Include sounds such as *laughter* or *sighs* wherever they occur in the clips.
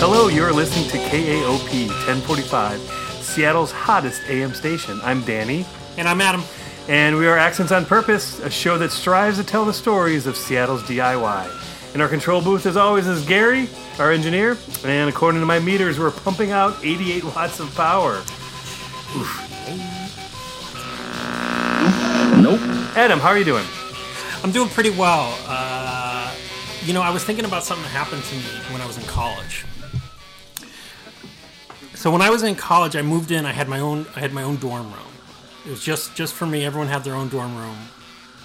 Hello, you're listening to KAOP 1045, Seattle's hottest AM station. I'm Danny, And I'm Adam. and we are Accents on Purpose, a show that strives to tell the stories of Seattle's DIY. In our control booth, as always, is Gary, our engineer, and according to my meters, we're pumping out 88 watts of power. Nope. Adam, how are you doing? I'm doing pretty well. Uh, you know, I was thinking about something that happened to me when I was in college. So when I was in college, I moved in. I had my own. I had my own dorm room. It was just just for me. Everyone had their own dorm room.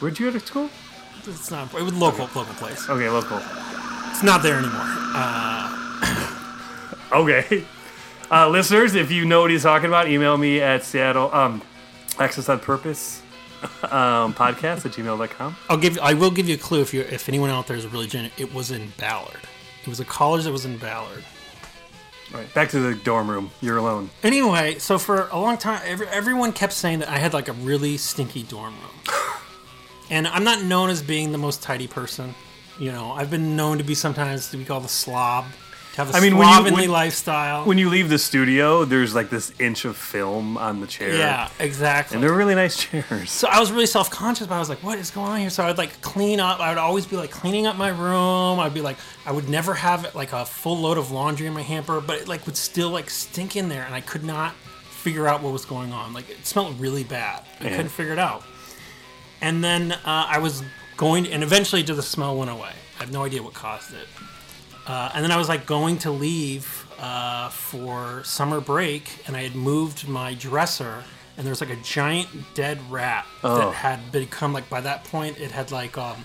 Where'd you go to school? It's not. It was local local place. Okay, local. It's not there anymore. Uh, *coughs* Okay. Uh, listeners, if you know what he's talking about, email me at Seattle, um, Access on Purpose *laughs* um, podcast at gmail.com. I'll give. I will give you a clue if you if anyone out there is really genuine. It was in Ballard. It was a college that was in Ballard. All right, back to the dorm room. You're alone. Anyway, so for a long time, every, everyone kept saying that I had like a really stinky dorm room. *laughs* and I'm not known as being the most tidy person. You know, I've been known to be sometimes to be called a slob, to have a I mean, when you- slovenly when- lifestyle. When you leave the studio, there's like this inch of film on the chair. yeah, exactly. And they're really nice chairs. so I was really self conscious, but I was like, what is going on here? So I would like clean up. I would always be like cleaning up my room. I'd be like, I would never have like a full load of laundry in my hamper, but it like would still like stink in there, and I could not figure out what was going on. Like it smelled really bad. I Yeah. couldn't figure it out. And then uh, I was going, and eventually the smell went away. I have no idea what caused it. Uh, and then I was like going to leave uh, for summer break, and I had moved my dresser, and there was like a giant dead rat Oh. that had become like by that point it had like um,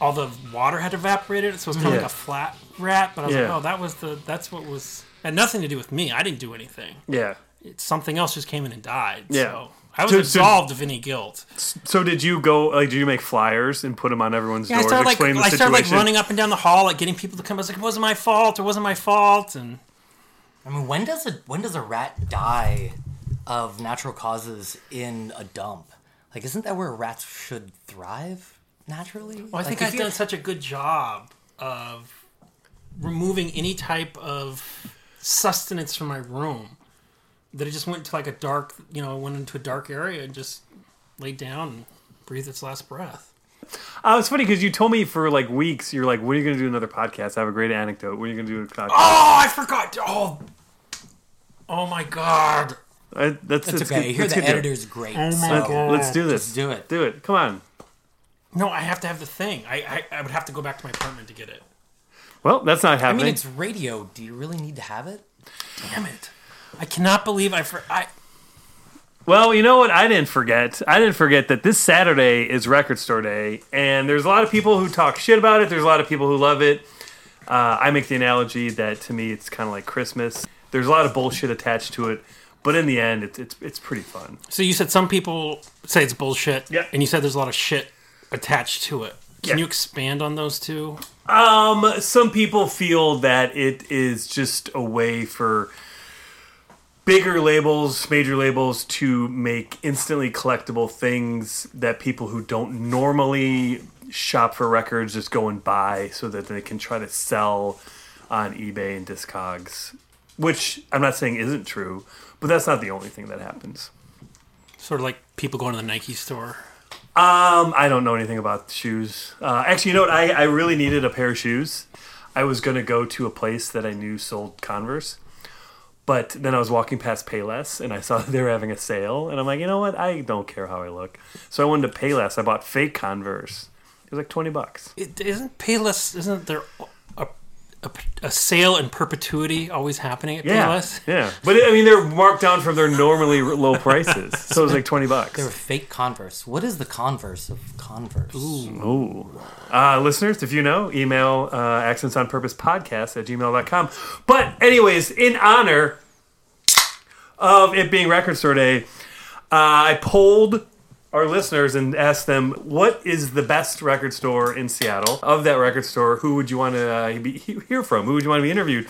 all the water had evaporated, so it was kind of Yeah. like a flat rat. But I was Yeah. like, oh, that was the that's what was had nothing to do with me. I didn't do anything. Yeah. It's something else just came in and died. Yeah. So I was So- so- absolved of any guilt. So did you go, like, did you make flyers and put them on everyone's Yeah, I doors, started like the I situation? started like running up and down the hall, like getting people to come. I was like, it wasn't my fault. It wasn't my fault. And I mean, when does a when does a rat die of natural causes in a dump? Like, isn't that where rats should thrive naturally? Well, I think I've done such a good job of removing any type of sustenance from my room that it just went to like a dark, you know, went into a dark area and just laid down and breathed its last breath. Uh, it's funny because you told me for like weeks, you're like, when are you going to do another podcast? I have a great anecdote. When are you going to do a podcast? Oh, I forgot. Oh, oh my god. I- that's, It's that's okay. good. Here, the get there. editor's great. Oh my so God. Let's do this. Just do it. Do it. Come on. No, I have to have the thing. I, I I would have to go back to my apartment to get it. Well, that's not happening. I mean, it's radio. Do you really need to have it? Damn it! I cannot believe I for I. Well, you know what? I didn't forget. I didn't forget that this Saturday is Record Store Day, and there's a lot of people who talk shit about it. There's a lot of people who love it. Uh, I make the analogy that to me, it's kind of like Christmas. There's a lot of bullshit attached to it, but in the end, it's it's it's pretty fun. So you said some people say it's bullshit. Yeah. And you said there's a lot of shit attached to it. Can Yeah. you expand on those two? Um, some people feel that it is just a way for bigger labels, major labels, to make instantly collectible things that people who don't normally shop for records just go and buy so that they can try to sell on eBay and Discogs. Which I'm not saying isn't true, but that's not the only thing that happens. Sort of like people going to the Nike store. Um, I don't know anything about shoes. Uh, actually, you know what? I, I really needed a pair of shoes. I was going to go to a place that I knew sold Converse. But then I was walking past Payless and I saw *laughs* they were having a sale. And I'm like, you know what? I don't care how I look. So I went to Payless. I bought fake Converse. It was like 20 bucks. It, isn't Payless? Isn't there a, a, a sale in perpetuity always happening at Yeah. Payless? Yeah. But I mean, they're marked down from their normally low prices. *laughs* So it was like 20 bucks. They were fake Converse. What is the converse of Converse? Ooh. Uh, listeners, if you know, email uh, accents on purpose podcast at gmail.com. But, anyways, in honor of it being Record Store Day, uh, I polled our listeners and ask them what is the best record store in Seattle. Of that record store, who would you want to uh, be, hear from? Who would you want to be interviewed?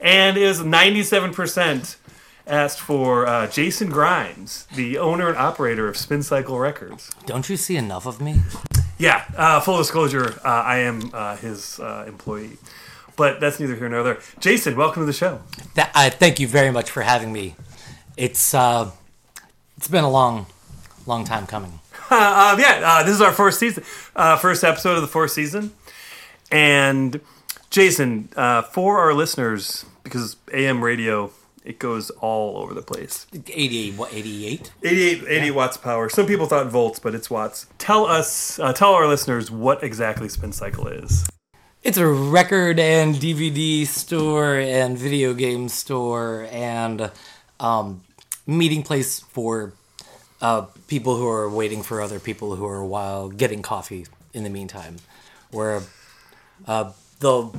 And it was 97% asked for uh, Jason Grimes, the owner and operator of Spin Cycle Records. Don't you see enough of me? Yeah, uh, full disclosure, uh, I am uh, his uh, employee. But that's neither here nor there. Jason, welcome to the show. That, I thank you very much for having me. It's uh, it's been a long, long time coming. Uh, *laughs* yeah, uh, this is our first season, uh, first episode of the fourth season. And Jason, uh, for our listeners, because AM radio, it goes all over the place. 88, what, 88? 88, 88 watts power. Some people thought volts, but it's watts. Tell us, uh, tell our listeners what exactly Spin Cycle is. It's a record and DVD store and video game store and um, meeting place for uh, people who are waiting for other people who are while getting coffee in the meantime. We're uh, the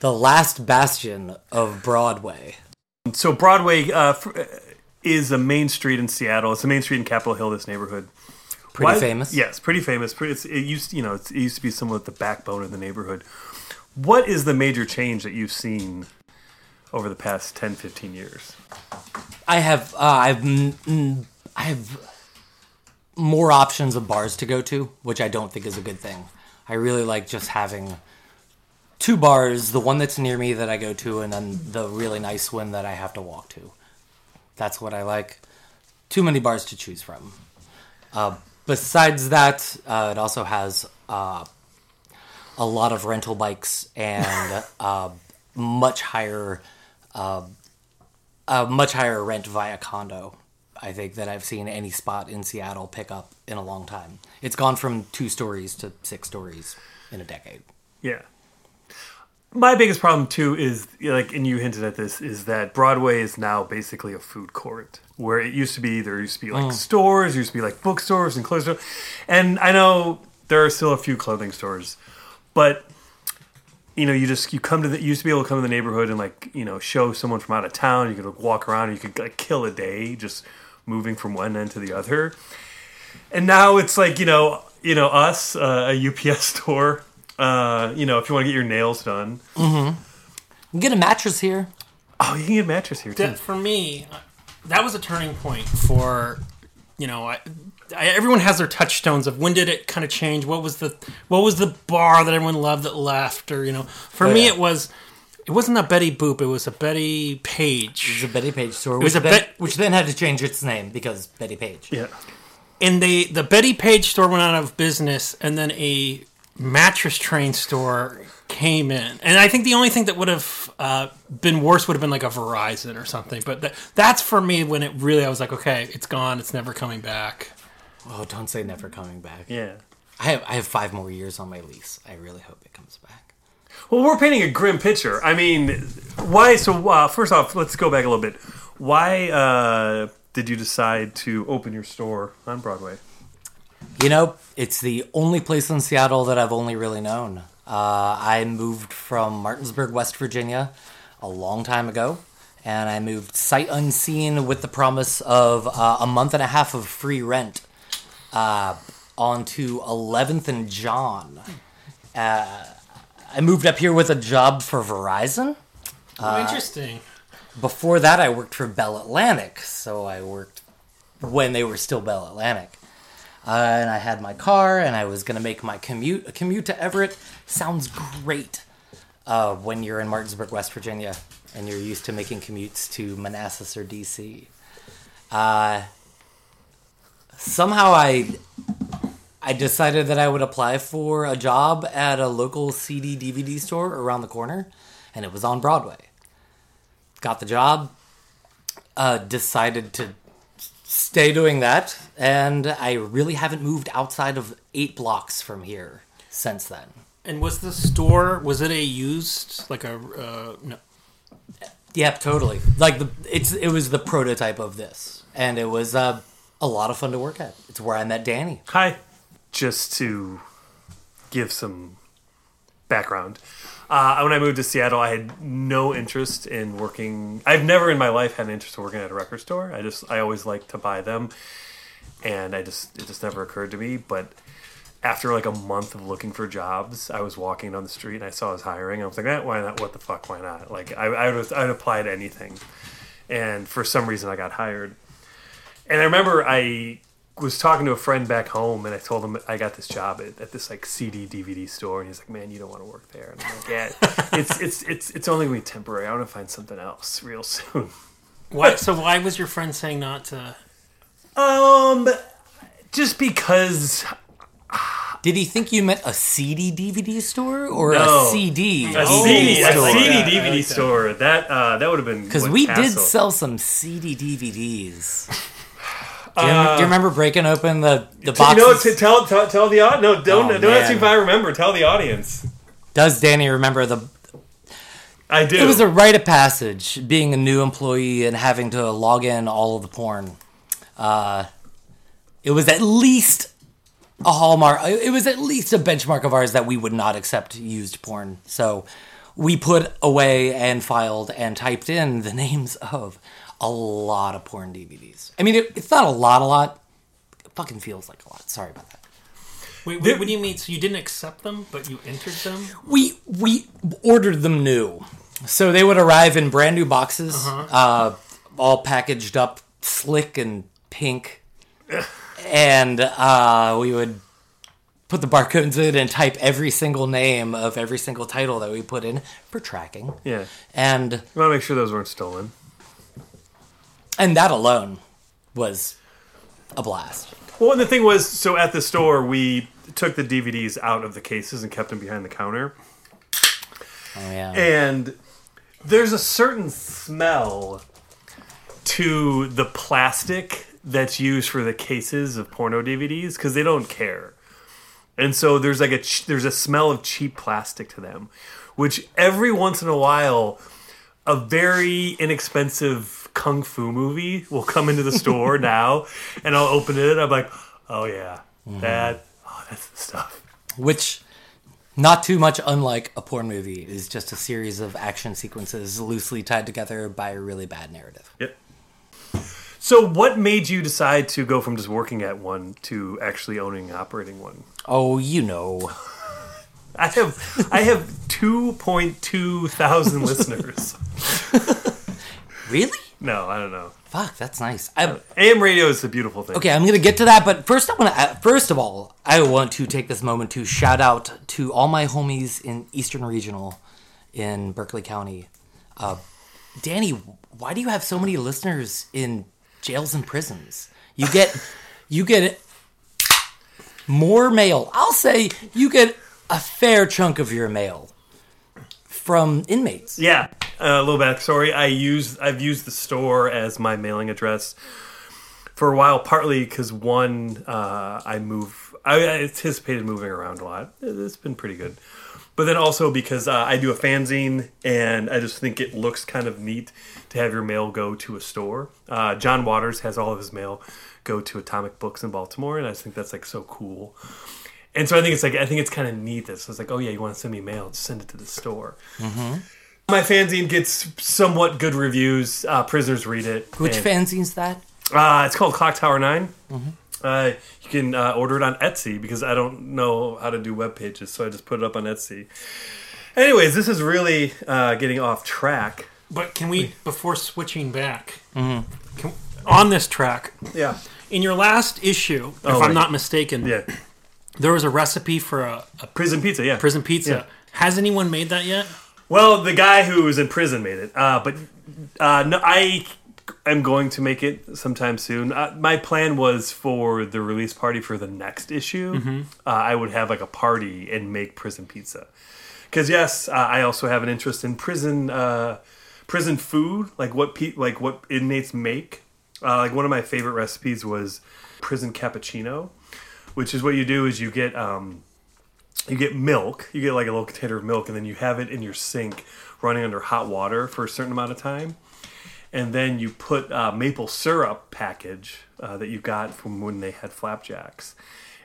the last bastion of Broadway. So Broadway uh, uh, is a main street in Seattle. It's a main street in Capitol Hill. This neighborhood. Pretty Why- famous. Yes, pretty famous. It's, it used, you know, it's, it used to be somewhat the backbone of the neighborhood. What is the major change that you've seen over the past 10, 15 years? I have uh, I've mm, mm, I have more options of bars to go to, which I don't think is a good thing. I really like just having two bars, the one that's near me that I go to, and then the really nice one that I have to walk to. That's what I like. Too many bars to choose from. Uh, besides that, uh, it also has uh, a lot of rental bikes and *laughs* uh, much higher a much higher rent via condo. I think that I've seen any spot in Seattle pick up in a long time. It's gone from two stories to six stories in a decade. Yeah. My biggest problem too is like, and you hinted at this, is that Broadway is now basically a food court where it used to be. There used to be like mm. stores, used to be like bookstores and clothes stores, and I know there are still a few clothing stores, but you know, you just you come to the you used to be able to come to the neighborhood and like you know show someone from out of town. You could like, walk around, you could like kill a day just moving from one end to the other. And now it's like you know, you know us, uh, a UPS *laughs* store. Uh, you know, if you want to get your nails done, You can get a mattress here. oh, you can get a mattress here too. that for me, uh, that was a turning point for, you know, I, I, everyone has their touchstones of when did it kind of change? What was the what was the bar that everyone loved that left? Or you know, for Oh, me yeah. it was. It wasn't a Betty Boop. It was a Betty Page. It was a Betty Page store, It was which, a then, Bet- which then had to change its name because Betty Page. Yeah, and they the Betty Page store went out of business, and then a mattress train store came in. And I think the only thing that would have uh, been worse would have been like a Verizon or something. But that, that's for me when it really I was like, okay, it's gone. It's never coming back. Oh, don't say never coming back. yeah. I have I have five more years on my lease. I really hope it comes back. Well, we're painting a grim picture. I mean, why? So, uh, first off, let's go back a little bit. Why uh, did you decide to open your store on Broadway? You know, it's the only place in Seattle that I've only really known. Uh, I moved from Martinsburg, West Virginia, a long time ago, and I moved sight unseen with the promise of uh, a month and a half of free rent uh, onto 11th and John. Uh, I moved up here with a job for Verizon. oh, interesting. Before that, I worked for Bell Atlantic, so I worked when they were still Bell Atlantic. Uh, and I had my car, and I was going to make my commute. A commute to Everett sounds great uh, when you're in Martinsburg, West Virginia, and you're used to making commutes to Manassas or DC. Uh, somehow, I I decided that I would apply for a job at a local CD DVD store around the corner, and it was on Broadway got the job, uh, decided to stay doing that, and I really haven't moved outside of eight blocks from here since then. And was the store was it a used like a uh, no? Yep, totally. Like the it's it was the prototype of this, and it was uh, a lot of fun to work at. It's where I met Danny. Hi. Just to give some background. Uh, when I moved to Seattle, I had no interest in working. I've never in my life had an interest in working at a record store. I just, I always liked to buy them, and I just, it just never occurred to me. But after like a month of looking for jobs, I was walking down the street and I saw I was hiring. I was like, eh, why not? What the fuck? Why not? Like, I, I would, I'd apply to anything, and for some reason, I got hired. And I remember I was talking to a friend back home, and I told him I got this job at, at this like CD DVD store, and he's like, "Man, you don't want to work there." And I'm like, "Yeah, *laughs* it's it's it's it's only gonna be temporary. I want to find something else real soon." *laughs* Why? So why was your friend saying not to? Um, just because Did he think you meant a CD DVD store or No. a CD? a Oh, CD, a I like CD that. I DVD like that. store that uh, that would have been Because what we did sell some CD DVDs. Do you, do you remember breaking open the the You boxes? know, to tell tell, tell the audience. No, don't Oh, don't ask me if I remember. Tell the audience. Does Danny remember the? I do. It was a rite of passage being a new employee and having to log in all of the porn. Uh, it was at least a hallmark. It was at least a benchmark of ours that we would not accept used porn. So we put away and filed and typed in the *laughs* names of a lot of porn DVDs. I mean, it, it's not a lot, a lot. It fucking feels like a lot. Sorry about that. Wait, wait, what do you mean? So you didn't accept them, but you entered them? we we ordered them new, so they would arrive in brand new boxes, uh all packaged up, slick and pink, and uh, we would put the barcodes in and type every single name of every single title that we put in for tracking, yeah. and You want to make sure those weren't stolen. And that alone was a blast. Well, and the thing was, so at the store, we took the DVDs out of the cases and kept them behind the counter. Oh yeah, And there's a certain smell to the plastic that's used for the cases of porno DVDs because they don't care. And so there's like a ch- there's a smell of cheap plastic to them, which every once in a while, a very inexpensive kung fu movie will come into the store *laughs* now, and I'll open it. I'm like, oh yeah, mm-hmm. that oh that's the stuff. which. Not too much unlike a porn movie is just a series of action sequences loosely tied together by a really bad narrative. Yep. So, what made you decide to go from just working at one to actually owning and operating one? Oh, you know. *laughs* I have I have two point two thousand *laughs* listeners. Really? No, I don't know. Fuck, that's nice. I, AM radio is a beautiful thing. okay, I'm gonna get to that, but first I want to. First of all, I want to take this moment to shout out to all my homies in Eastern Regional, in Berkeley County. Uh, Danny, why do you have so many listeners in jails and prisons? You get, *laughs* you get more mail. I'll say you get a fair chunk of your mail from inmates. Yeah, uh, a little backstory. I use I've used the store as my mailing address for a while, partly because one, uh, I move. I, I anticipated moving around a lot. It's been pretty good, but then also because uh, I do a fanzine, and I just think it looks kind of neat to have your mail go to a store. Uh, John Waters has all of his mail go to Atomic Books in Baltimore, and I just think that's like so cool. And so I think it's like I think it's kind of neat that so it's like, oh yeah, you want to send me mail, just send it to the store. My fanzine gets somewhat good reviews. Uh, prisoners read it. Which and- fanzine's that? Uh, it's called Clock Tower 9 Mm-hmm. Uh, you can uh, order it on Etsy because I don't know how to do web pages, so I just put it up on Etsy. Anyways, this is really uh, getting off track. But can we, before switching back, Mm-hmm. can, on this track, Yeah. in your last issue, if Oh, I'm right. not mistaken, Yeah. there was a recipe for a, a Prison pizza. Yeah. prison pizza. Yeah. Has anyone made that yet? Well, the guy who was in prison made it, uh, but uh, no, I am going to make it sometime soon. Uh, my plan was for the release party for the next issue. Uh, I would have like a party and make prison pizza. Because yes, uh, I also have an interest in prison uh, prison food, like what pe- like what inmates make. Uh, like one of my favorite recipes was prison cappuccino, which is what you do is you get. Um, you get milk, you get like a little container of milk, and then you have it in your sink running under hot water for a certain amount of time. And then you put uh, maple syrup package uh, that you got from when they had flapjacks,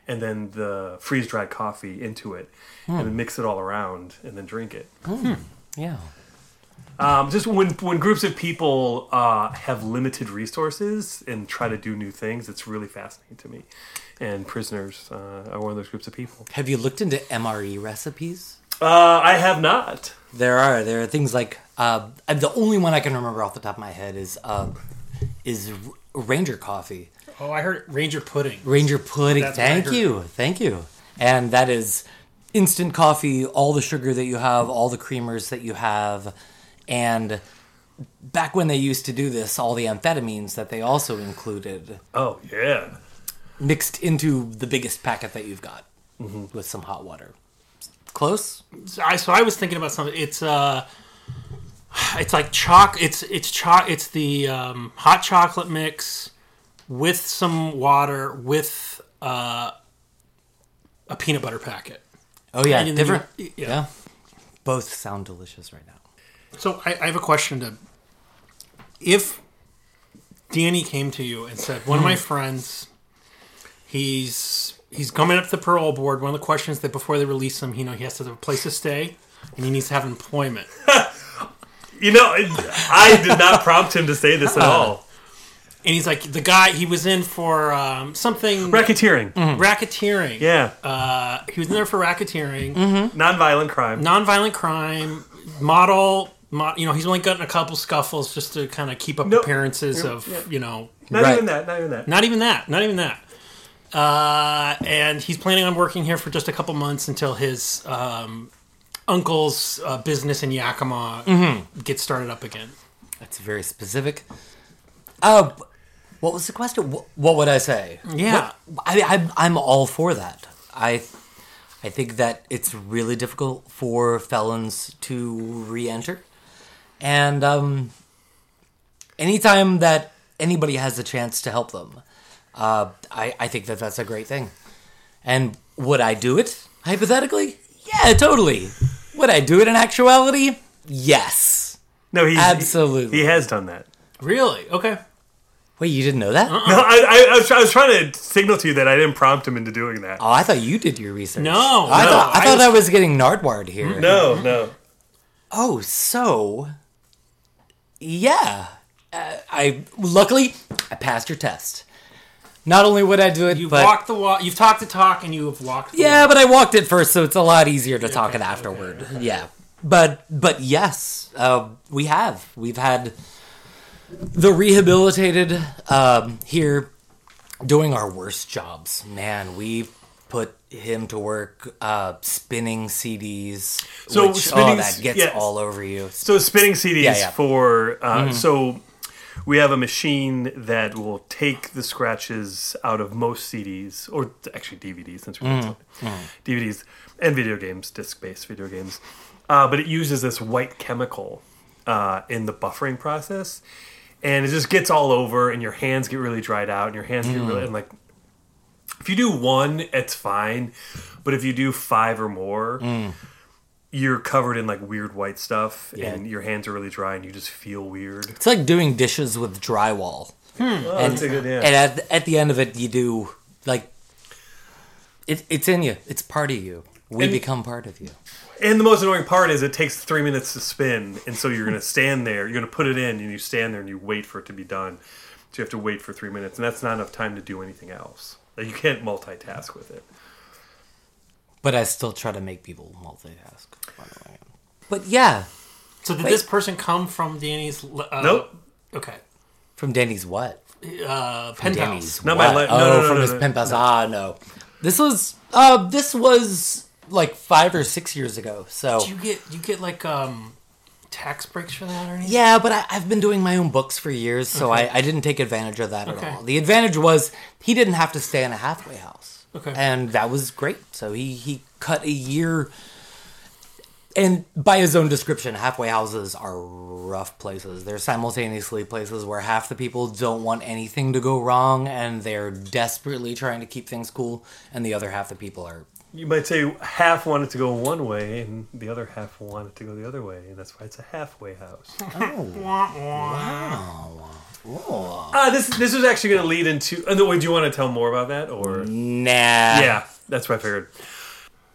and then the freeze dried coffee into it, and then mix it all around, and then drink it. Yeah. Um, just when when groups of people uh, have limited resources and try to do new things, it's really fascinating to me. And prisoners uh, are one of those groups of people. Have you looked into MRE recipes? Uh, I have not. There are there are things like uh, the only one I can remember off the top of my head is uh, is Ranger coffee. Oh, I heard Ranger pudding. Ranger pudding. That's Thank you. Thank you. And that is instant coffee, all the sugar that you have, all the creamers that you have. And back when they used to do this, all the amphetamines that they also included Oh yeah. mixed into the biggest packet that you've got with some hot water. Close? So I, so I was thinking about something. It's uh, it's like chalk. It's it's cho- It's the um, hot chocolate mix with some water with uh, a peanut butter packet. Oh, yeah. Different. you- yeah. yeah. Both sound delicious right now. So I, I have a question to. If Danny came to you and said, "One of my friends, he's he's coming up to the parole board. One of the questions that before they release him, you know, he has to have a place to stay and he needs to have employment." *laughs* You know, I did not prompt him to say this at all. And he's like, the guy he was in for um, something Racketeering. racketeering. Yeah. Uh, he was in there for racketeering, Nonviolent crime. nonviolent crime, model. Mo- you know, he's only gotten a couple scuffles just to kind of keep up Nope. appearances Yeah, of yeah. you know Not Right. even that. Not even that. Not even that. Not even that. Uh, and he's planning on working here for just a couple months until his um, uncle's uh, business in Yakima gets started up again. That's very specific. Uh, what was the question? What, what would I say? Yeah. What- I, I'm I'm all for that. I I think that it's really difficult for felons to re-enter, and um, anytime that anybody has a chance to help them, uh, I I think that that's a great thing. And would I do it hypothetically? Yeah, totally. Would I do it in actuality? Yes. No, he's Absolutely. He, has done that. Really? Okay. Wait, you didn't know that? No, I, I, I, was, I was trying to signal to you that I didn't prompt him into doing that. Oh, I thought you did your research. No, I no, thought I, I thought was- I was getting Nardward here. No, no. Oh, so yeah, uh, I luckily I passed your test. Not only would I do it, You've but walked the walk. You've talked the talk, and you have walked. The yeah, but I walked it first, so it's a lot easier to talk okay, it afterward. Yeah, but but yes, uh, we have we've had the rehabilitated um, here doing our worst jobs. Man, we put him to work uh, spinning CDs. So which, spinning oh, that s- gets yes. all over you. So spinning CDs Yeah, yeah. for uh, so we have a machine that will take the scratches out of most CDs or actually DVDs since we're doing DVDs and video games, disc-based video games. Uh, but it uses this white chemical uh, in the buffering process, and it just gets all over, and your hands get really dried out, and your hands get really and like. If you do one, it's fine, but if you do five or more, mm. you're covered in like weird white stuff Yeah. and your hands are really dry and you just feel weird. It's like doing dishes with drywall. Hmm. Oh, that's a good yeah. And at, at the end of it, you do like it, it's in you. It's part of you. We And- become part of you. And the most annoying part is it takes three minutes to spin, and so you're gonna stand there. You're gonna put it in, and you stand there and you wait for it to be done. So you have to wait for three minutes, and that's not enough time to do anything else. Like you can't multitask with it. But I still try to make people multitask. by the way. But yeah, So did Wait. this person come from Danny's? Uh, Nope. Okay. from Danny's what? Uh, From penthouse. Danny's Not what? my li- no, oh, no, no, from no, his no. pen pals. Ah, no. This was uh, this was like five or six years ago. So Do you get you get like um tax breaks for that or anything? Yeah, but I, I've been doing my own books for years, so Okay. I, I didn't take advantage of that Okay. at all. The advantage was he didn't have to stay in a halfway house. Okay. And that was great. So he, he cut a year. And by his own description, halfway houses are rough places. They're simultaneously places where half the people don't want anything to go wrong and they're desperately trying to keep things cool, and the other half the people are You might say half wanted to go one way, and the other half wanted to go the other way, and that's why it's a halfway house. *laughs* Wow! Ah, this this was actually going to lead into. Uh, no, wait, do you want to tell more about that, or nah. yeah, that's what I figured.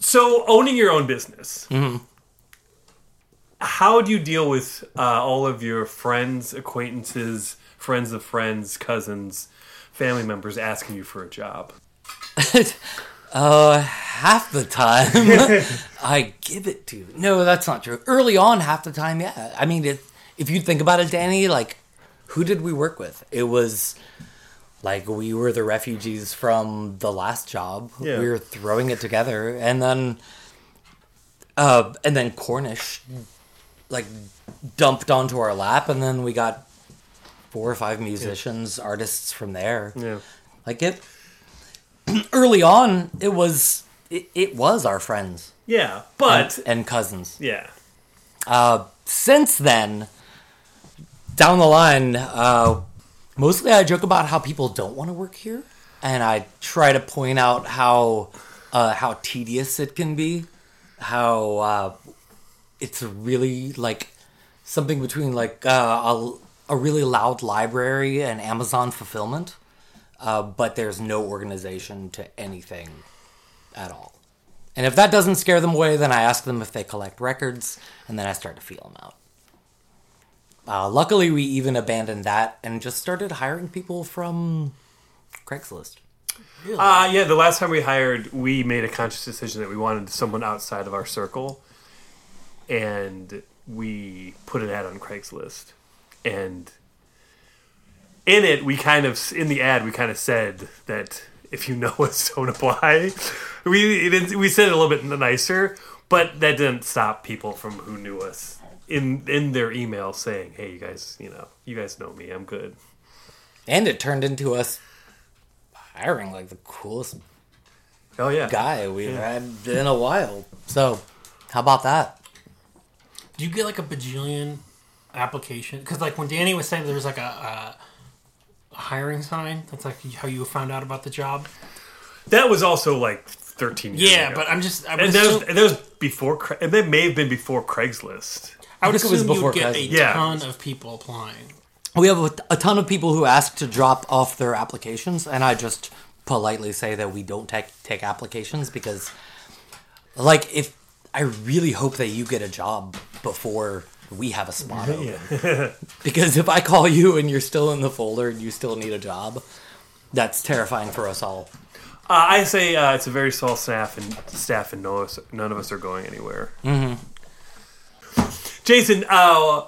So owning your own business. How do you deal with uh, all of your friends, acquaintances, friends of friends, cousins, family members asking you for a job? *laughs* Uh, half the time *laughs* I give it to. No, that's not true. Early on, half the time, yeah. I mean, if if you think about it, Danny, like, who did we work with? It was like we were the refugees from the last job. Yeah. We were throwing it together, and then, uh, and then Cornish, like, dumped onto our lap, and then we got four or five musicians, artists from there. Yeah. Like it, *clears throat* early on, it was it, it was our friends. Yeah, but and cousins. yeah, Uh, since then, down the line, uh, mostly I joke about how people don't want to work here, and I try to point out how uh, how tedious it can be, how uh, it's really like something between like uh, a, a really loud library and Amazon fulfillment, uh, but there's no organization to anything at all. And if that doesn't scare them away, then I ask them if they collect records, and then I start to feel them out. Uh, luckily, we even abandoned that and just started hiring people from Craigslist. Really? uh, yeah. The last time we hired, we made a conscious decision that we wanted someone outside of our circle, and we put an ad on Craigslist, and in it, we kind of in the ad, we kind of said that if you know *laughs* us, don't apply. We it, is- we said it a little bit nicer, but that didn't stop people from who knew us in in their email saying, "Hey, you guys, you know, you guys know me. I'm good." And it turned into us hiring like the coolest Oh yeah, guy we've had in a while. So, how about that? Do you get like a bajillion application? Because like when Danny was saying there was like a, a hiring sign. That's like how you found out about the job. that was also like 13 years Yeah, ago. but I'm just. I would and that was, and that was before, Cra- and that may have been before Craigslist. I would think it was assume you before would get a Craigslist. Yeah. ton of people applying. We have a, a ton of people who ask to drop off their applications, and I just politely say that we don't take take applications because, like, if I really hope that you get a job before we have a spot open. because if I call you and you're still in the folder and you still need a job, that's terrifying for us all. Uh, I say uh, it's a very small staff, and staff, and none of us, none of us are going anywhere. Mm-hmm. Jason, uh,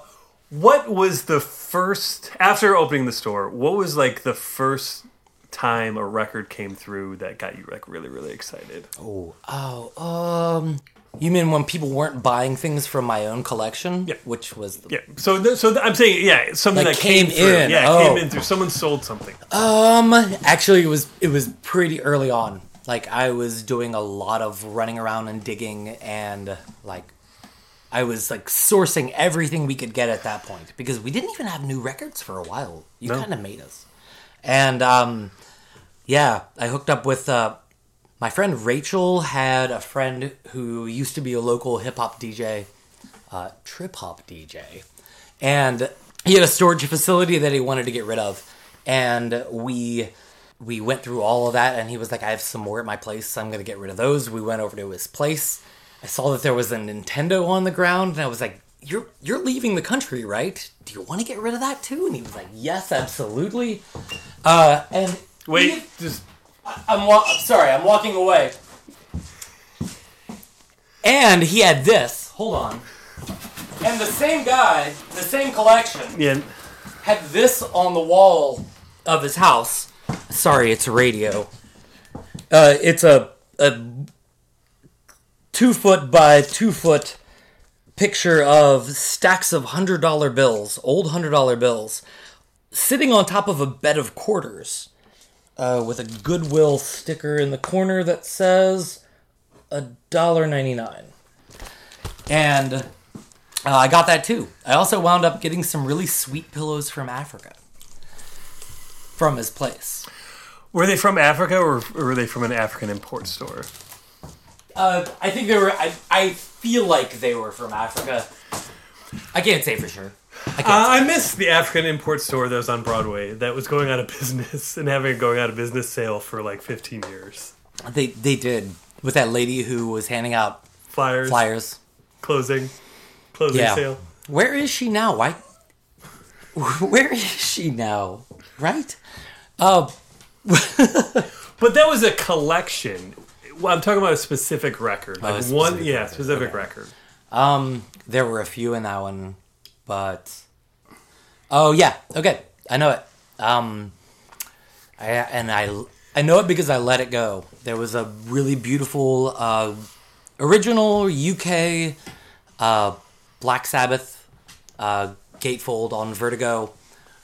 what was the first after opening the store? What was like the first time a record came through that got you like really, really excited? Oh, oh, um, you mean when people weren't buying things from my own collection? Yeah. Which was the Yeah. So, th- so th- I'm saying, yeah, something Like that came, came through. in. Yeah, Oh. came in through. Someone sold something. Um, actually, it was it was pretty early on. Like I was doing a lot of running around and digging, and like I was like sourcing everything we could get at that point because we didn't even have new records for a while. You No. kind of made us, and um, yeah, I hooked up with uh, my friend Rachel. Had a friend who used to be a local hip hop DJ, uh, trip hop DJ, and he had a storage facility that he wanted to get rid of, and we we went through all of that, and he was like, "I have some more at my place, so I'm gonna get rid of those." We went over to his place. I saw that there was a Nintendo on the ground, and I was like, "You're you're leaving the country, right? Do you want to get rid of that too?" And he was like, "Yes, absolutely." Uh, and Wait, just I'm wa- I'm sorry, I'm walking away. And he had this. Hold on. And the same guy, the same collection, yeah. had this on the wall of his house. Sorry, it's a radio. Uh, it's a a two foot by two foot picture of stacks of hundred dollar bills, old hundred dollar bills, sitting on top of a bed of quarters, uh, with a Goodwill sticker in the corner that says a dollar ninety nine. And uh, I got that too. I also wound up getting some really sweet pillows from Africa. From his place. Were they from Africa or, or were they from an African import store? Uh, I think they were. I, I feel like they were from Africa. I can't say for sure. I. Uh, I miss the African import store that was on Broadway that was going out of *laughs* business and having a going out of business sale for like 15 years. they they did with that lady who was handing out Flyers, flyers. closing, closing Yeah. sale. Where is she now? Why? *laughs* Where is she now? Right? Uh, *laughs* But that was a collection. Well, I'm talking about a specific record, like a one, specific yeah, specific okay. record. Um, there were a few in that one, but oh yeah, okay, I know it. Um, I, and I I know it because I let it go. There was a really beautiful uh, original UK uh, Black Sabbath uh, gatefold on Vertigo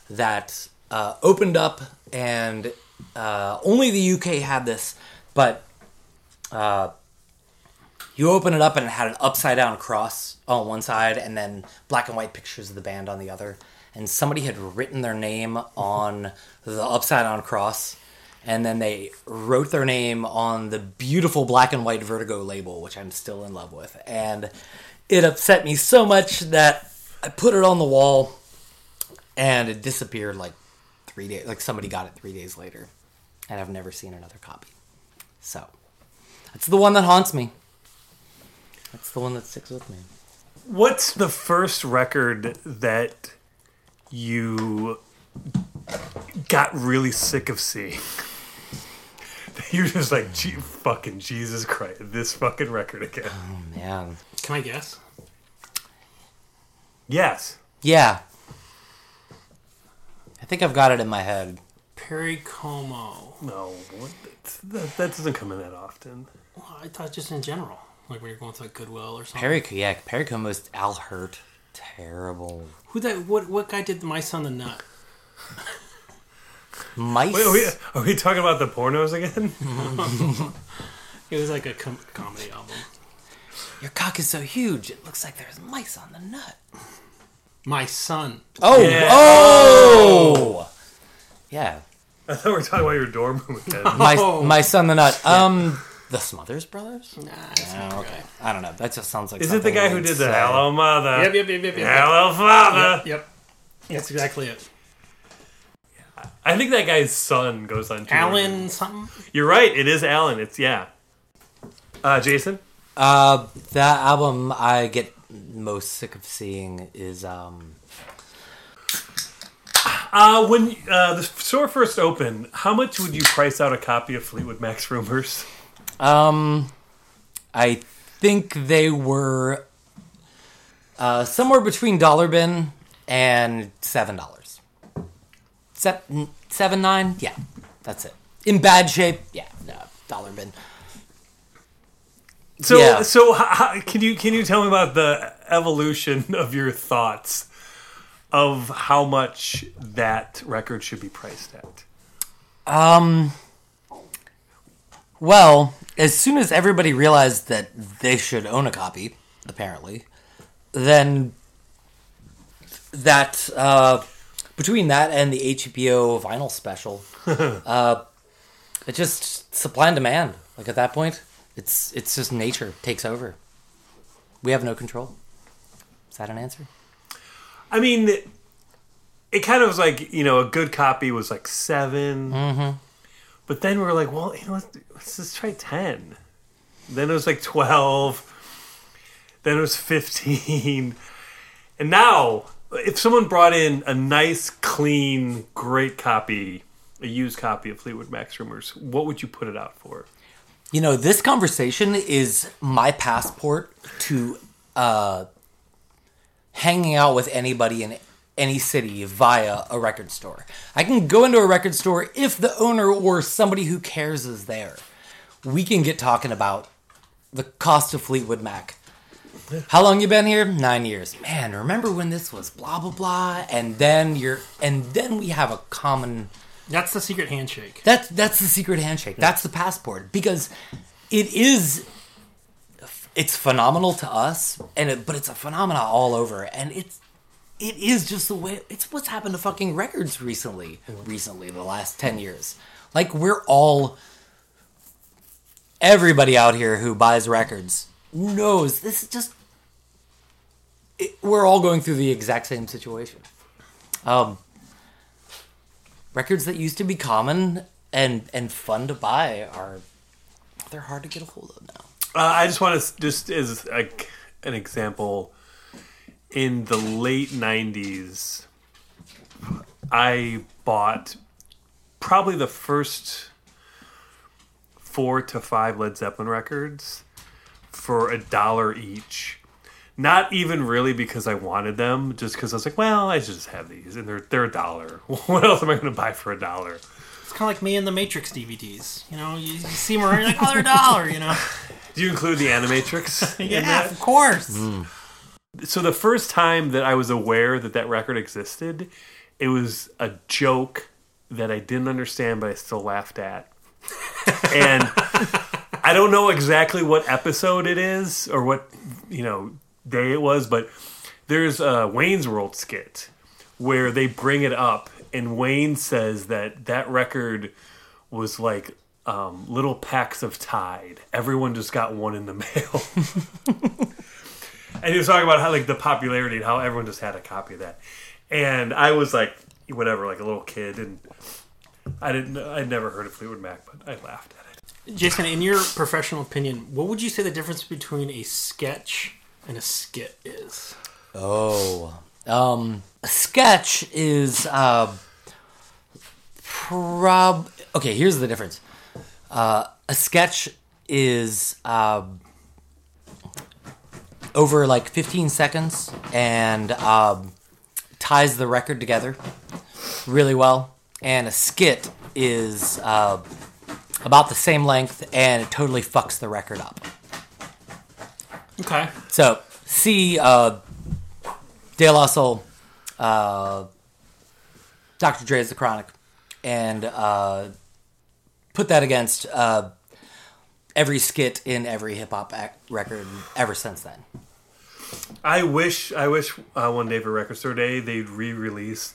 that uh, opened up, and uh, only the UK had this, but uh, you open it up and it had an upside down cross on one side, and then black and white pictures of the band on the other. And somebody had written their name on the upside down cross, and then they wrote their name on the beautiful black and white Vertigo label, which I'm still in love with. And it upset me so much that I put it on the wall, and it disappeared like three days. Like somebody got it three days later, and I've never seen another copy. So that's the one that haunts me. That's the one that sticks with me. What's the first record that you got really sick of seeing? *laughs* You're just like, Gee, fucking Jesus Christ, this fucking record again. Oh, man, Can I guess? Yes. yeah. I think I've got it in my head. Perry Como. No, what, that, that doesn't come in that often. Well, I thought just in general, like when you're going to like Goodwill or something. Perry, yeah, Perry Como's Al Hirt. Terrible. Who that? What? What guy did My Son the Nut? Mice. Wait, are we, are we talking about the pornos again? *laughs* It was like a com- comedy album. Your cock is so huge, it looks like there's mice on the nut. My Son. Oh, Yeah. oh, yeah. I thought we were talking about your dorm room again. My Oh. my son the nut. Um, the Smothers Brothers. Nah, it's Oh, okay. right. I don't know. That just sounds like. Is it the guy who did the. Hello Mother? Yep, yep, yep, yep, yep. Hello Father. Yep, yep. That's exactly it. I think that guy's son goes on. Alan something. You're right. It is Alan. It's yeah. Uh, Jason. Uh, that album I get most sick of seeing is um. Uh, when uh, the store first opened, how much would you price out a copy of Fleetwood Mac's Rumors? Um, I think they were uh, somewhere between dollar bin and seven dollars. Seven, seven nine, yeah, that's it. In bad shape, yeah, no, dollar bin. So, Yeah. so how, can you can you tell me about the evolution *laughs* of your thoughts of how much that record should be priced at? Um, well, as soon as everybody realized that they should own a copy, apparently, then that uh, between that and the HBO vinyl special, *laughs* uh, it just supply and demand. Like at that point, it's it's just nature takes over. We have no control. Is that an answer? I mean, it kind of was like you know a good copy was like 7 Mm-hmm. But then we were like, well, you know, let's, let's just try ten. Then it was like twelve. Then it was fifteen, *laughs* and now if someone brought in a nice, clean, great copy, a used copy of Fleetwood Mac's Rumors, what would you put it out for? You know, this conversation is my passport to uh, hanging out with anybody in any city via a record store. I can go into a record store if the owner or somebody who cares is there. We can get talking about the cost of Fleetwood Mac. How long you been here? Nine years. Man, remember when this was blah blah blah? And then you're, and then we have a common That's the secret handshake. that's that's the secret handshake. That's the passport because it is it's phenomenal to us and it, but it's a phenomena all over and it's it is just the way it's what's happened to fucking records recently recently the last 10 years. Like we're all everybody out here who buys records knows this is just it, we're all going through the exact same situation. Um records that used to be common and and fun to buy are they're hard to get a hold of now. Uh, I just want to just as like an example, in the late '90s, I bought probably the first four to five Led Zeppelin records for a dollar each. Not even really because I wanted them, just because I was like, well, I should just have these, and they're they're a dollar. *laughs* what else am I going to buy for a dollar? It's kind of like me and the Matrix DVDs. You know, you, you see them around, you're like, oh, they're a dollar. You know. *laughs* Do you include the Animatrix? *laughs* in Yeah, that? of course. Hmm. So the first time that I was aware that that record existed, it was a joke that I didn't understand, but I still laughed at. and *laughs* I don't know exactly what episode it is or what you know day it was, but there's a Wayne's World skit where they bring it up, and Wayne says that that record was like um, little packs of Tide. Everyone just got one in the mail. *laughs* And he was talking about how like the popularity and how everyone just had a copy of that. And I was like, whatever, like a little kid, and I didn't, I'd never heard of Fleetwood Mac, but I laughed at it. Jason, in your professional opinion, what would you say the difference between a sketch and a skit is? Oh, um, a sketch is uh, prob. Okay, here's the difference. Uh, a sketch is uh, over like 15 seconds and um, ties the record together really well, and a skit is uh, about the same length and it totally fucks the record up. Okay. So, see uh, De La Soul, uh, Dr. Dre's The Chronic, and uh, put that against uh, every skit in every hip hop record ever since then. I wish, I wish uh, one day for Record Store Day they'd re-release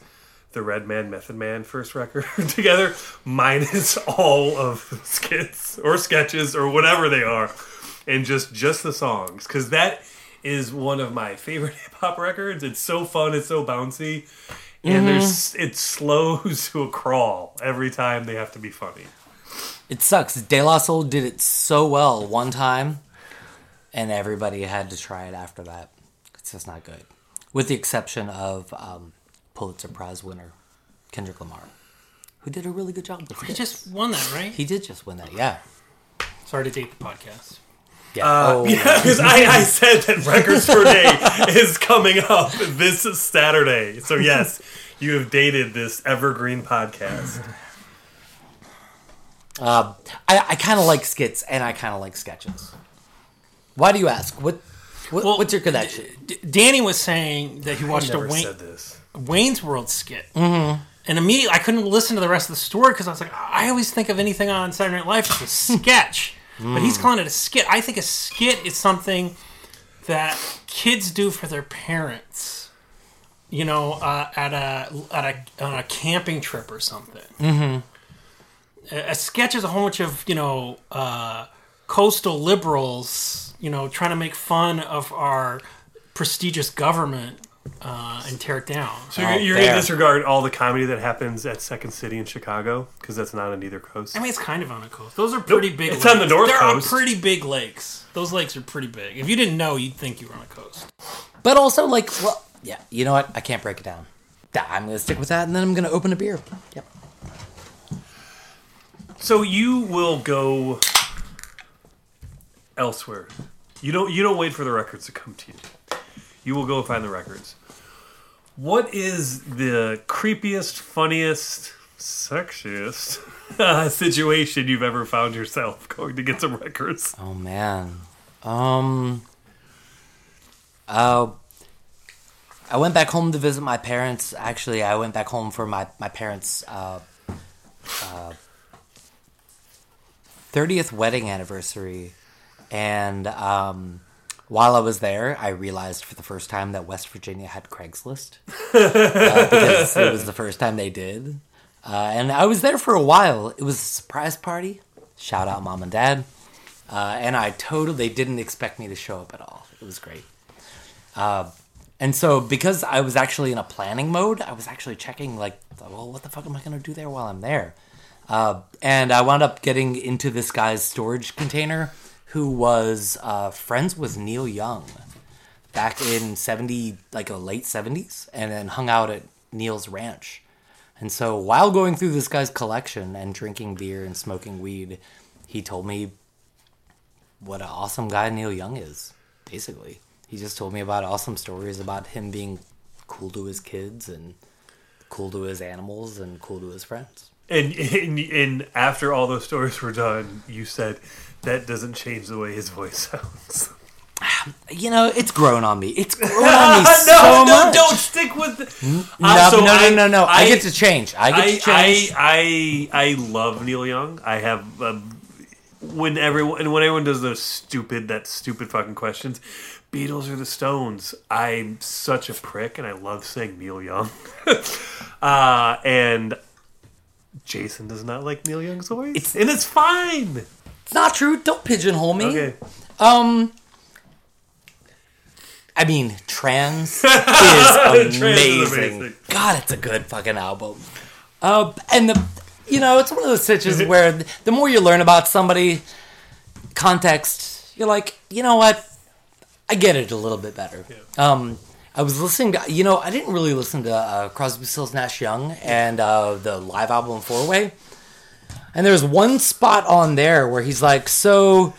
the Redman Method Man first record *laughs* together, minus all of skits or sketches or whatever they are, and just just the songs because that is one of my favorite *laughs* hip hop records. It's so fun, it's so bouncy, and there's it slows *laughs* to a crawl every time they have to be funny. It sucks. De La Soul did it so well one time, and everybody had to try it after that. It's just not good. With the exception of um, Pulitzer Prize winner Kendrick Lamar, who did a really good job with He it. just won that, right? He did just win that, yeah. Sorry to date the podcast. Yeah. Uh, oh, *laughs* Yeah, because I, I said that Records Store Day *laughs* is coming up this Saturday. So yes, you have dated this evergreen podcast. Uh, I, I kind of like skits and I kind of like sketches. Why do you ask? What, what Well, what's your connection? D- Danny was saying that he watched a Wayne, this. Wayne's World skit. Mm-hmm. And immediately, I couldn't listen to the rest of the story because I was like, I always think of anything on Saturday Night Live as a sketch. But he's calling it a skit. I think a skit is something that kids do for their parents. You know, uh, at a at a on a camping trip or something. Mm-hmm. A, a sketch is a whole bunch of you know uh, coastal liberals, you know, trying to make fun of our prestigious government uh, and tear it down. So you're, Oh, you're going to disregard all the comedy that happens at Second City in Chicago because that's not on either coast. I mean, it's kind of on a coast. Those are pretty big. it's lakes. on the north They're coast. on pretty big lakes. Those lakes are pretty big. If you didn't know, you'd think you were on a coast. But also, like, well, yeah, you know what? I can't break it down. I'm going to stick with that and then I'm going to open a beer. Yep. So you will go elsewhere. You don't. You don't wait for the records to come to you. You will go find the records. What is the creepiest, funniest, sexiest uh, *laughs* situation you've ever found yourself *laughs* going to get some records? Oh, man. Um. Uh, I went back home to visit my parents. Actually, I went back home for my, my parents' uh, uh, 30th wedding anniversary. And um, while I was there, I realized for the first time that West Virginia had Craigslist. uh, because it was the first time they did. Uh, and I was there for a while. It was a surprise party. Shout out mom and dad. Uh, and I totally they didn't expect me to show up at all. It was great. Uh, and so because I was actually in a planning mode, I was actually checking like, well, what the fuck am I gonna do there while I'm there? Uh, and I wound up getting into this guy's storage container, who was uh, friends with Neil Young back in seventy, like the late seventies, and then hung out at Neil's ranch. And so while going through this guy's collection and drinking beer and smoking weed, he told me what an awesome guy Neil Young is, basically. He just told me about awesome stories about him being cool to his kids and cool to his animals and cool to his friends. And, and and after all those stories were done, you said that doesn't change the way his voice sounds. *sighs* You know, it's grown on me. It's *laughs* grown on me so much. don't stick with. The, No, Uh, so no, no, no, no. I, I- get to change. I get I, to change. I I I love Neil Young. I have um, when everyone and when everyone does those stupid that stupid fucking questions. Beatles or the Stones? I'm such a prick, and I love saying Neil Young. *laughs* uh, and Jason does not like Neil Young's voice, It's- and it's fine. it's not true. Don't pigeonhole me. Okay, Um, I mean, Trans is *laughs* Trans is amazing. amazing. God, it's a good fucking album. Uh, and the, you know, it's one of those situations *laughs* where the more you learn about somebody, context, you're like, you know what, I get it a little bit better. Um, I was listening to, you know, I didn't really listen to uh, Crosby, Stills, Nash Young and uh, the live album Four Way. And there's one spot on there where he's like, so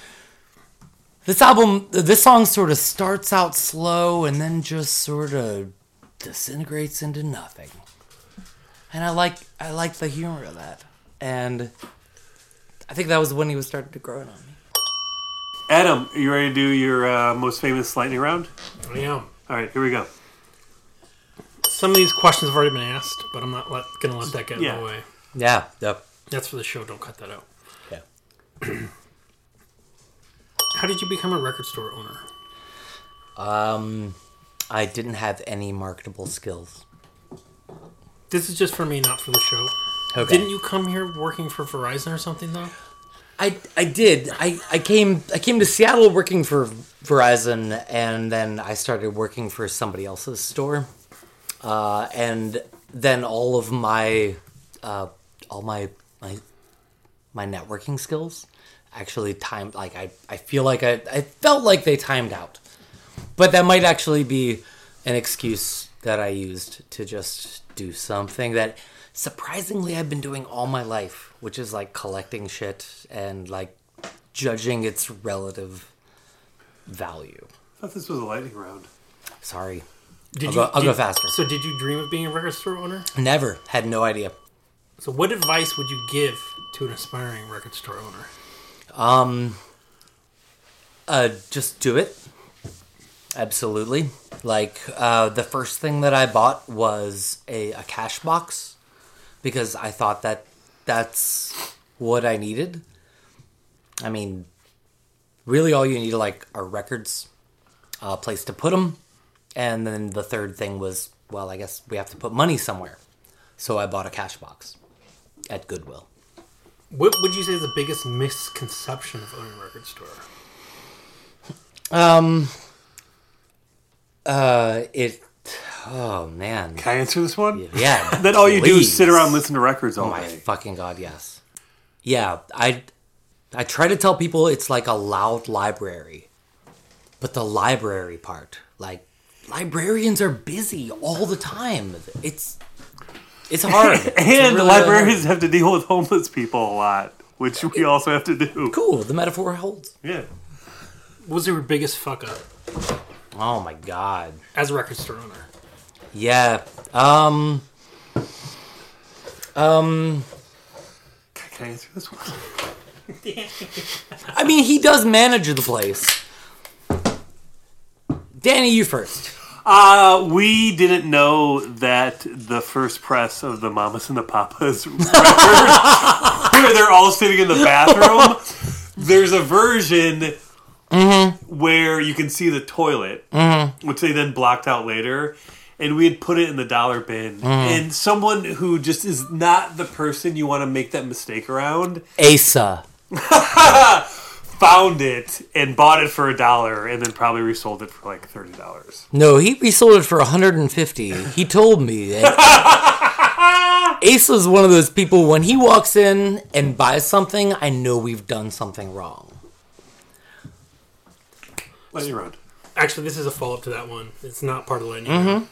this album, this song sort of starts out slow and then just sort of disintegrates into nothing. And I like, I like the humor of that. And I think that was when he was starting to grow on me. Adam, are you ready to do your uh, most famous lightning round? I am. All right, here we go. Some of these questions have already been asked, but I'm not let, gonna let that get Yeah. in my way. Yeah, yep. That's for the show. Don't cut that out. Yeah. *clears throat* How did you become a record store owner? Um, I didn't have any marketable skills. This is just for me, not for the show. Okay. Didn't you come here working for Verizon or something though? I I did. I, I came I came to Seattle working for Verizon, and then I started working for somebody else's store, uh, and then all of my uh, all my my my networking skills actually timed like I, I feel like I, I felt like they timed out. But that might actually be an excuse that i used to just do something that surprisingly i've been doing all my life which is like collecting shit and like judging its relative value I thought this was a lightning round. sorry Did I'll you? go- I'll go faster. So did you dream of being a record store owner? never had no idea So what advice would you give to an aspiring record store owner? Um, uh, just do it. Absolutely. Like uh, the first thing that I bought was a, a cash box because I thought that that's what I needed. I mean, really, all you need like are records, a place to put them, and then the third thing was, well, I guess we have to put money somewhere. So I bought a cash box at Goodwill. What would you say is the biggest misconception of owning a record store? Um. Uh, it. Oh man. Can I answer this one? Yeah. *laughs* Then all you do is sit around and listen to records all Oh my day. fucking god, yes. Yeah, I. I try to tell people it's like a loud library, but the library part, like, librarians are busy all the time. It's. It's *laughs* hard. It's And really, the really librarians hard. have to deal with homeless people a lot, which we also have to do. Cool. The metaphor holds. Yeah. What was your biggest fuck up Oh my god. as a record store owner? Yeah. Um. Um. Can I answer this one? I mean, he does manage the place. Danny, you first. Uh, we didn't know that the first press of the Mamas and the Papas *laughs* record, where they're all sitting in the bathroom, *laughs* there's a version where you can see the toilet, mm-hmm. which they then blocked out later. And we had put it in the dollar bin. Mm-hmm. And someone who just is not the person you want to make that mistake around Asa. *laughs* found it and bought it for a dollar and then probably resold it for like $30. No, he resold it for 150. He told me that. *laughs* Asa's one of those people when he walks in and buys something, I know we've done something wrong. Lightning round. Actually, this is a follow up to that one. It's not part of the lightning round.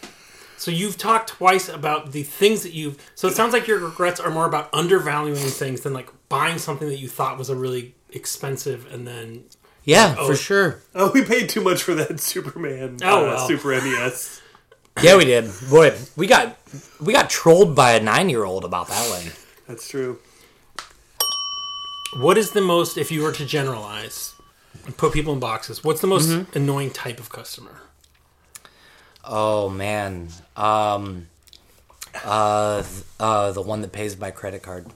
So you've talked twice about the things that you've. So it sounds like your regrets are more about undervaluing things than like buying something that you thought was a really expensive and then. Yeah, Oh. for sure. Oh, we paid too much for that *laughs* Superman Oh, uh, well. Super NES. Yeah, we did. Boy, we got we got trolled by a nine year old about that one. That's true. What is the most, if you were to generalize and put people in boxes, what's the most annoying type of customer? Oh man. Um uh uh the one that pays by credit card.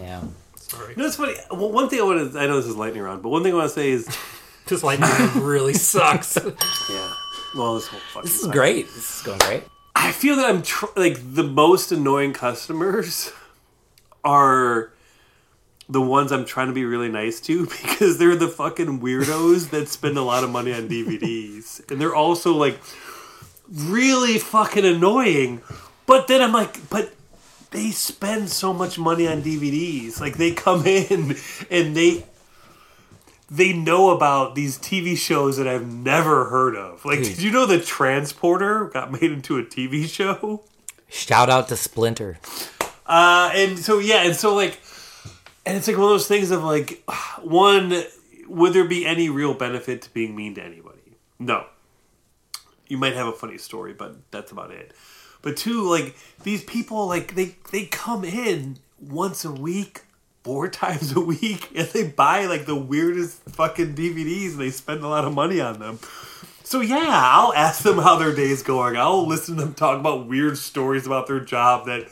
Yeah. Sorry. You know, it's funny. Well, one thing I want to, I know this is lightning round, but one thing I want to say is, *laughs* This lightning round really *laughs* sucks. yeah. Well, this whole fucking. This is great. This is going great. I feel that I'm tr- like the most annoying customers *laughs* are the ones I'm trying to be really nice to *laughs* because they're the fucking weirdos that spend a lot of money on DVDs. And they're also like really fucking annoying. But then I'm like, but they spend so much money on DVDs. Like they come *laughs* in and they they know about these TV shows that I've never heard of. Like, did you know the Transporter got made into a TV show? Shout out to Splinter. Uh, and so yeah, and so like, and it's like one of those things of like, one, would there be any real benefit to being mean to anybody? No. You might have a funny story, but that's about it. But two, like these people, like they they come in once a week, four *laughs* times a week, and they buy like the weirdest fucking DVDs, and they spend a lot of money on them. So yeah, I'll ask them how their day's going. I'll listen to them talk about weird stories about their job that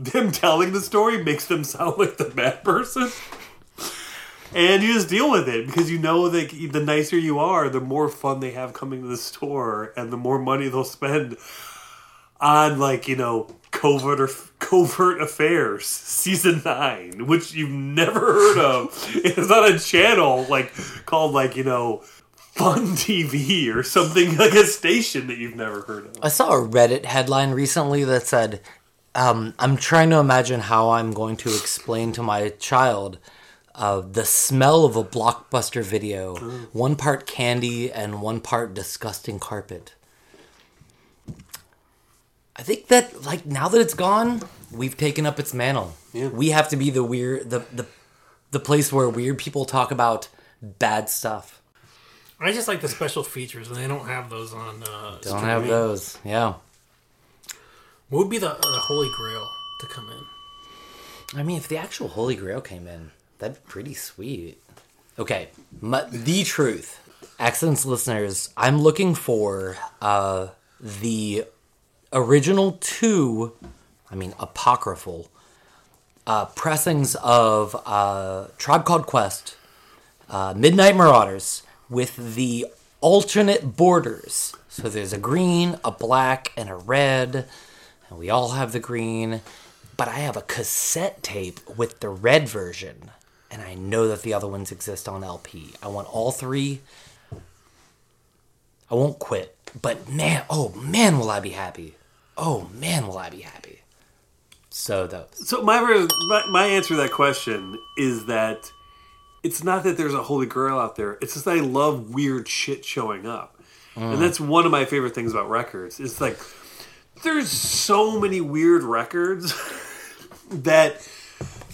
them telling the story makes them sound like the bad person. And you just deal with it because you know that the nicer you are, the more fun they have coming to the store, and the more money they'll spend on, like you know, covert or covert affairs season nine, which you've never heard of. It's on a channel like called like you know, Fun TV or something like a station that you've never heard of. I saw a Reddit headline recently that said, um, I'm trying to imagine how I'm going to explain to my child uh, the smell of a blockbuster video. One part candy and one part disgusting carpet. I think that, like, now that it's gone, we've taken up its mantle. Yeah. We have to be the weird, the, the, the place where weird people talk about bad stuff. I just like the special features, and they don't have those on. Uh, Don't have those. Yeah. What would be the, the holy grail to come in? I mean, if the actual Holy Grail came in, that'd be pretty sweet. Okay, mu- the truth, excellence listeners, I'm looking for uh, the original two, I mean apocryphal, uh, pressings of uh, Tribe Called Quest, uh, Midnight Marauders, with the alternate borders. So there's a green, a black, and a red, and we all have the green. But I have a cassette tape with the red version, and I know that the other ones exist on LP. I want all three. I won't quit, but man, oh man, will I be happy! Oh man, will I be happy! So those. So my, my my answer to that question is that it's not that there's a holy grail out there. It's just that I love weird shit showing up, and mm. that's one of my favorite things about records. It's like there's so many weird records *laughs* that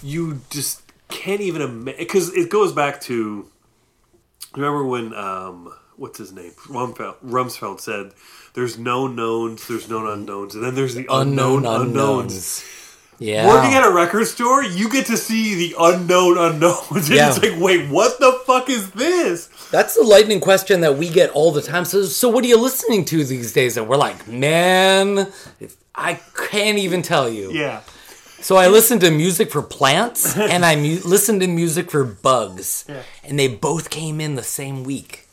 you just can't even imagine because it goes back to remember when um what's his name Rumfeld, Rumsfeld said there's no knowns there's known unknowns and then there's the unknown, unknowns. Yeah. Working at a record store, you get to see the unknown unknowns. *laughs* Yeah. it's like, wait, what the fuck is this? That's the lightning question that we get all the time. So, so what are you listening to these days? And we're like, man, I can't even tell you. Yeah. So I listen to music for plants *laughs* and I mu- listen to music for bugs, Yeah. and they both came in the same week.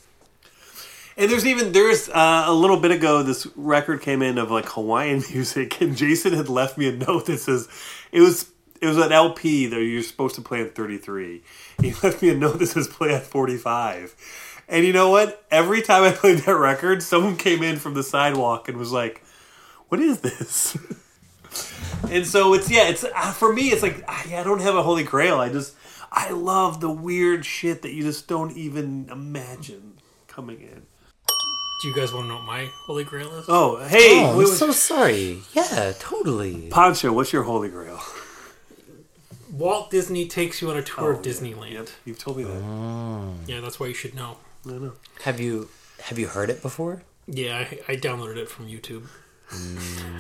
And there's even there's uh, a little bit ago this record came in of like Hawaiian *laughs* music, and Jason had left me a note that says it was it was an LP that you're supposed to play in 33. He *laughs* left me a note that says play at 45. And you know what? Every time I played that record, someone came in from the sidewalk and was like, "What is this?" *laughs* and so it's yeah, it's uh, for me. It's like I, I don't have a holy grail. I just I love the weird shit that you just don't even imagine coming in. Do you guys want to know what my holy grail is? Oh, hey, Oh, wait, I'm wait. so sorry. Yeah, totally. Poncho, what's your holy grail? Walt Disney takes you on a tour of Disneyland. Yep, you've told me that. Yeah, that's why you should know. I know. Have you have you heard it before? Yeah, I, I downloaded it from YouTube.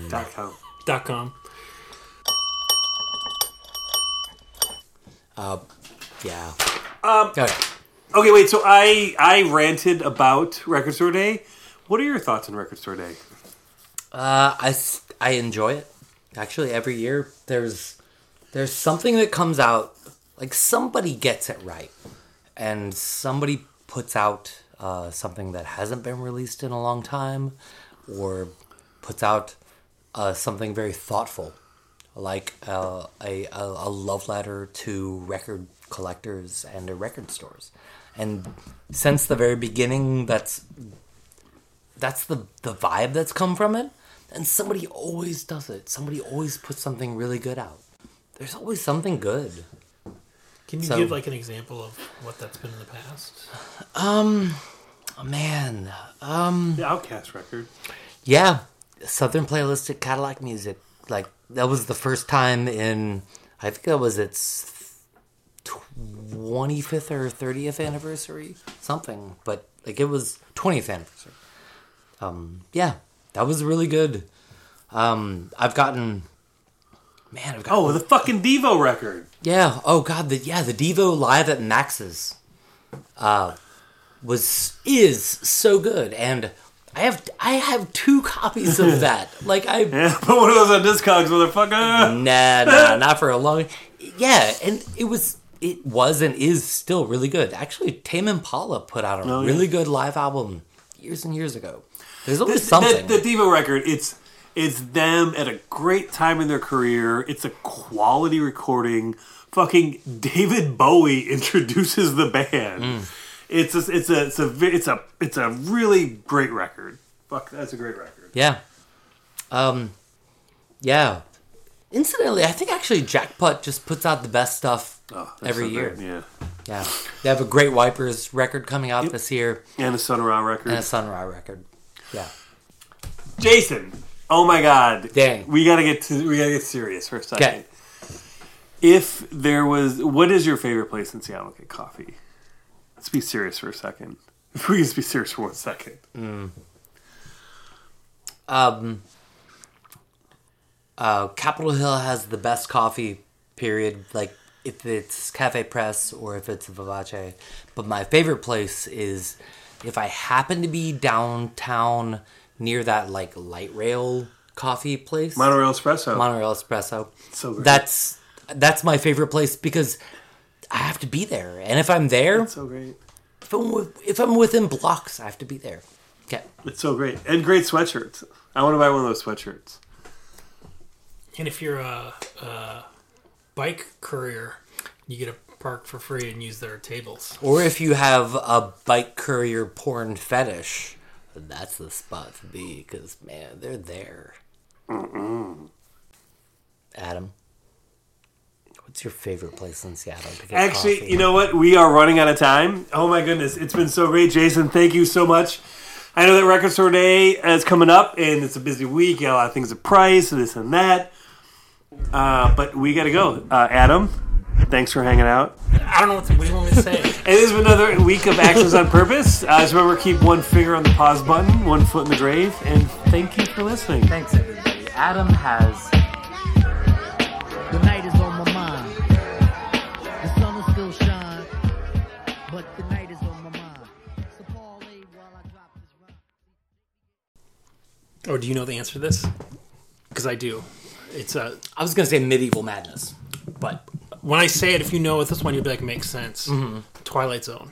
Dot com. Dot com. Uh, yeah. Um, Okay. Okay, wait. So I I ranted about Record Store Day. What are your thoughts on Record Store Day? Uh, I, I enjoy it. Actually, every year there's there's something that comes out like somebody gets it right, and somebody puts out uh, something that hasn't been released in a long time, or puts out uh, something very thoughtful, like uh, a, a a love letter to record collectors and record stores. And since the very beginning, that's that's the the vibe that's come from it. And somebody always does it. Somebody always puts something really good out. There's always something good. Can you So- give like an example of what that's been in the past? oh, man um The OutKast record. yeah. Southernplayalisticadillacmuzik. Like that was the first time in i think that was its 25th or 30th anniversary something but like it was 20th anniversary um yeah that was really good um i've gotten man i've got Oh, the fucking Devo record. Yeah. Oh God. The yeah the Devo live at Max's, uh, was is so good, and I have I have two copies of *laughs* that. Like I Yeah, *laughs* put one of those on Discogs, motherfucker. nah nah not for a long. Yeah, and it was it was and is still really good. Actually, Tame Impala put out a Oh, yeah. really good live album years and years ago. There's always The, something. the Devo record. It's it's them at a great time in their career. It's a quality recording. Fucking David Bowie *laughs* introduces the band. Mm. It's a, it's a it's a it's a it's a really great record. Fuck, that's a great record. Yeah. Um yeah. Incidentally, I think actually Jackpot just puts out the best stuff Oh, every year. Yeah, Yeah. They have a Great Wipers record coming out this year and a Sun Ra record. and a Sun Ra record. Yeah. Jason, oh my god. Dang. We gotta get to we gotta get serious for a second. Okay. If there was what is your favorite place in Seattle to get coffee? Let's be serious for a second. If *laughs* we can just be serious for one second. Um uh Capitol Hill has the best coffee period like if it's Cafe Presse or if it's Vivace. But my favorite place is if I happen to be downtown near that like light rail coffee place. Monorail Espresso. Monorail Espresso. So great. That's that's my favorite place because I have to be there, and if I'm there, It's so great. if I'm, with, if I'm within blocks, I have to be there. Okay. It's so great. And great sweatshirts. I want to buy one of those sweatshirts. And if you're a, a bike courier, you get a park for free and use their tables. Or if you have a bike courier porn fetish, that's the spot to be because man, they're there. Adam, what's your favorite place in Seattle to get Actually, coffee? you know what? We are running out of time. Oh my goodness. It's been so great. Jason, thank you so much. I know that Record Store Day is coming up and it's a busy week. You got a lot of things to price, this and that. Uh, but we got to go. Uh, Adam, thanks for hanging out. I don't know what, to, what do you want me to say. *laughs* And this another week of Actions on Purpose. Uh, just remember, keep one finger on the pause button, one foot in the grave, and thank you for listening. Thanks, everybody. Adam has The night is on my mind. The sun will still shine, but the night is on my mind. So parlay while I drop this rhyme. Or do you know the answer to this? Because I do. It's a I was gonna say medieval madness, but when I say it, if you know it, this one you'll be like, makes sense. Mm-hmm. Twilight Zone.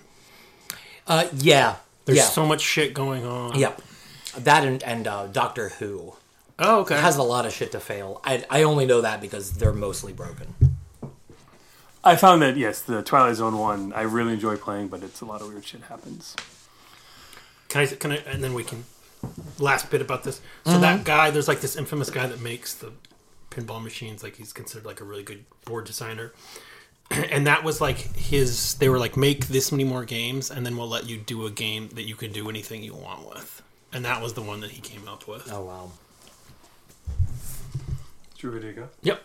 uh, yeah, There's yeah, so much shit going on. yep. That and, and uh, Doctor Who Oh, okay. has a lot of shit to fail. I I only know that because they're mostly broken. I found that, yes, the Twilight Zone one, I really enjoy playing, but it's a lot of weird shit happens. Can I? Can I? And then we can. Last bit about this. So Mm-hmm. that guy, there's like this infamous guy that makes the pinball machines. Like he's considered like a really good board designer. *clears throat* And that was like his. They were like, make this many more games, and then we'll let you do a game that you can do anything you want with. And that was the one that he came up with. Oh wow. Drew, ready to go? Yep.